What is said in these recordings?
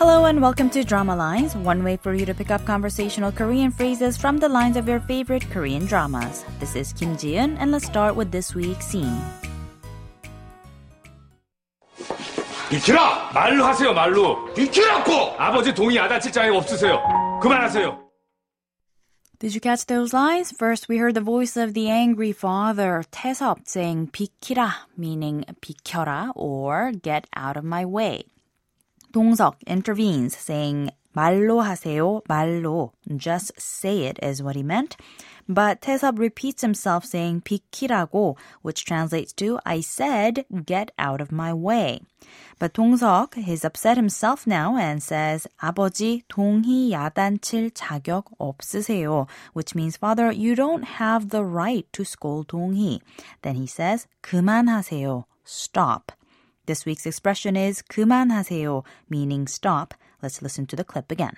Hello and welcome to Drama Lines, one way for you to pick up conversational Korean phrases from the lines of your favorite Korean dramas. This is Kim Jiun, and let's start with this week's scene. 비키라! 말로 하세요, 말로. 비키라고! 아버지 동희 아다칠 없으세요. 그만하세요. Did you catch those lines? First, we heard the voice of the angry father, Taesop, saying 비키라, meaning 비켜라 or get out of my way. 동석 intervenes, saying 말로 하세요, 말로. Just say it is what he meant. But 태섭 repeats himself saying 비키라고, which translates to I said get out of my way. But 동석 is upset himself now and says 아버지 동의 야단칠 자격 없으세요, which means father you don't have the right to scold 동희. Then he says 그만하세요, stop. This week's expression is 그만하세요, meaning stop. Let's listen to the clip again.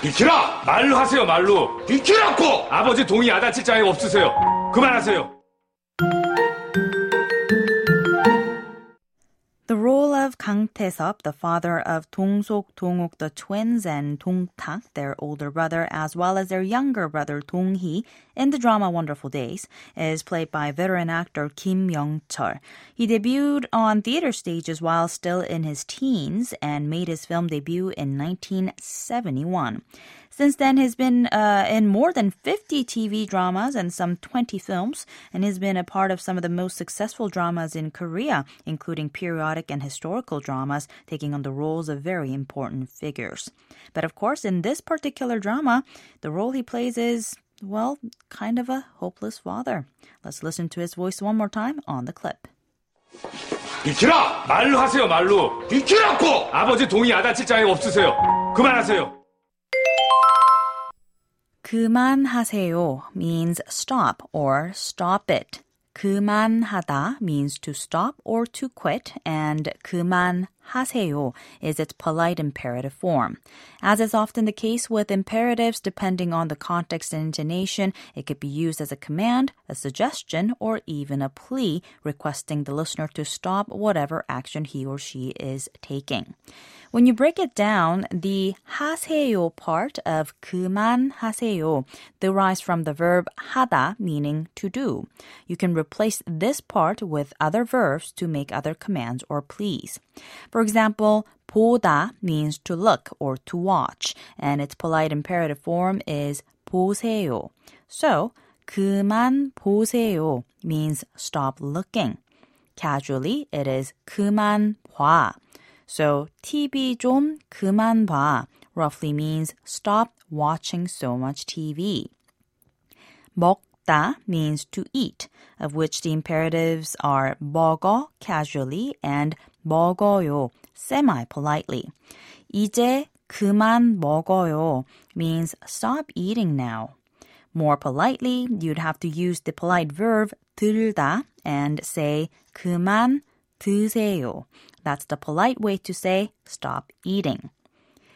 비키라! 말로 하세요, 말로. 비키라고! 아버지 동의 자격 없으세요. 그만하세요. Of Kang Tae-seop, the father of Dong-sok, Dong-ok, the twins, and Dong-tak, their older brother, as well as their younger brother Dong-hee, in the drama Wonderful Days, is played by veteran actor Kim Young-chul. He debuted on theater stages while still in his teens and made his film debut in 1971. Since then, he's been uh, in more than 50 TV dramas and some 20 films, and he's been a part of some of the most successful dramas in Korea, including periodic and historical dramas, taking on the roles of very important figures. But of course, in this particular drama, the role he plays is, well, kind of a hopeless father. Let's listen to his voice one more time on the clip. 비키라! 말로 하세요, 말로! 비키라고! 아버지 동희 아다칠 자격 없으세요. 그만하세요. 그만하세요 means stop or stop it. 그만하다 means to stop or to quit, and 그만 하세요 is its polite imperative form. As is often the case with imperatives, depending on the context and intonation, it could be used as a command, a suggestion, or even a plea requesting the listener to stop whatever action he or she is taking. When you break it down, the 하세요 part of 그만하세요 derives from the verb 하다, meaning to do. You can replace this part with other verbs to make other commands or pleas. For example, 보다 means to look or to watch, and its polite imperative form is 보세요. So, 그만 보세요 means stop looking. Casually, it is 그만 봐. So TV 좀 그만 봐 roughly means stop watching so much TV. 먹다 means to eat, of which the imperatives are 먹어 casually and 먹어요 semi-politely. 이제 그만 먹어요 means stop eating now. More politely, you'd have to use the polite verb 들다 and say 그만 드세요. That's the polite way to say stop eating.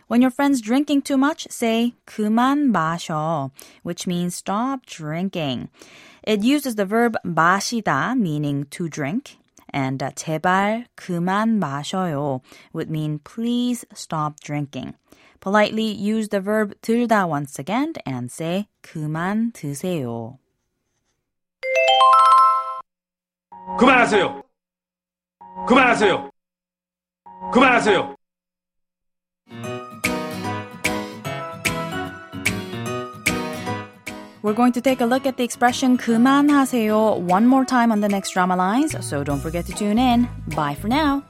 When your friend's drinking too much, say 그만 마셔, which means stop drinking. It uses the verb 마시다, meaning to drink, and uh, 제발 그만 마셔요 would mean please stop drinking. Politely use the verb 들다 once again and say 그만 드세요. 그만하세요. 그만하세요. 그만하세요. We're going to take a look at the expression 그만하세요 one more time on the next drama lines, so don't forget to tune in. Bye for now.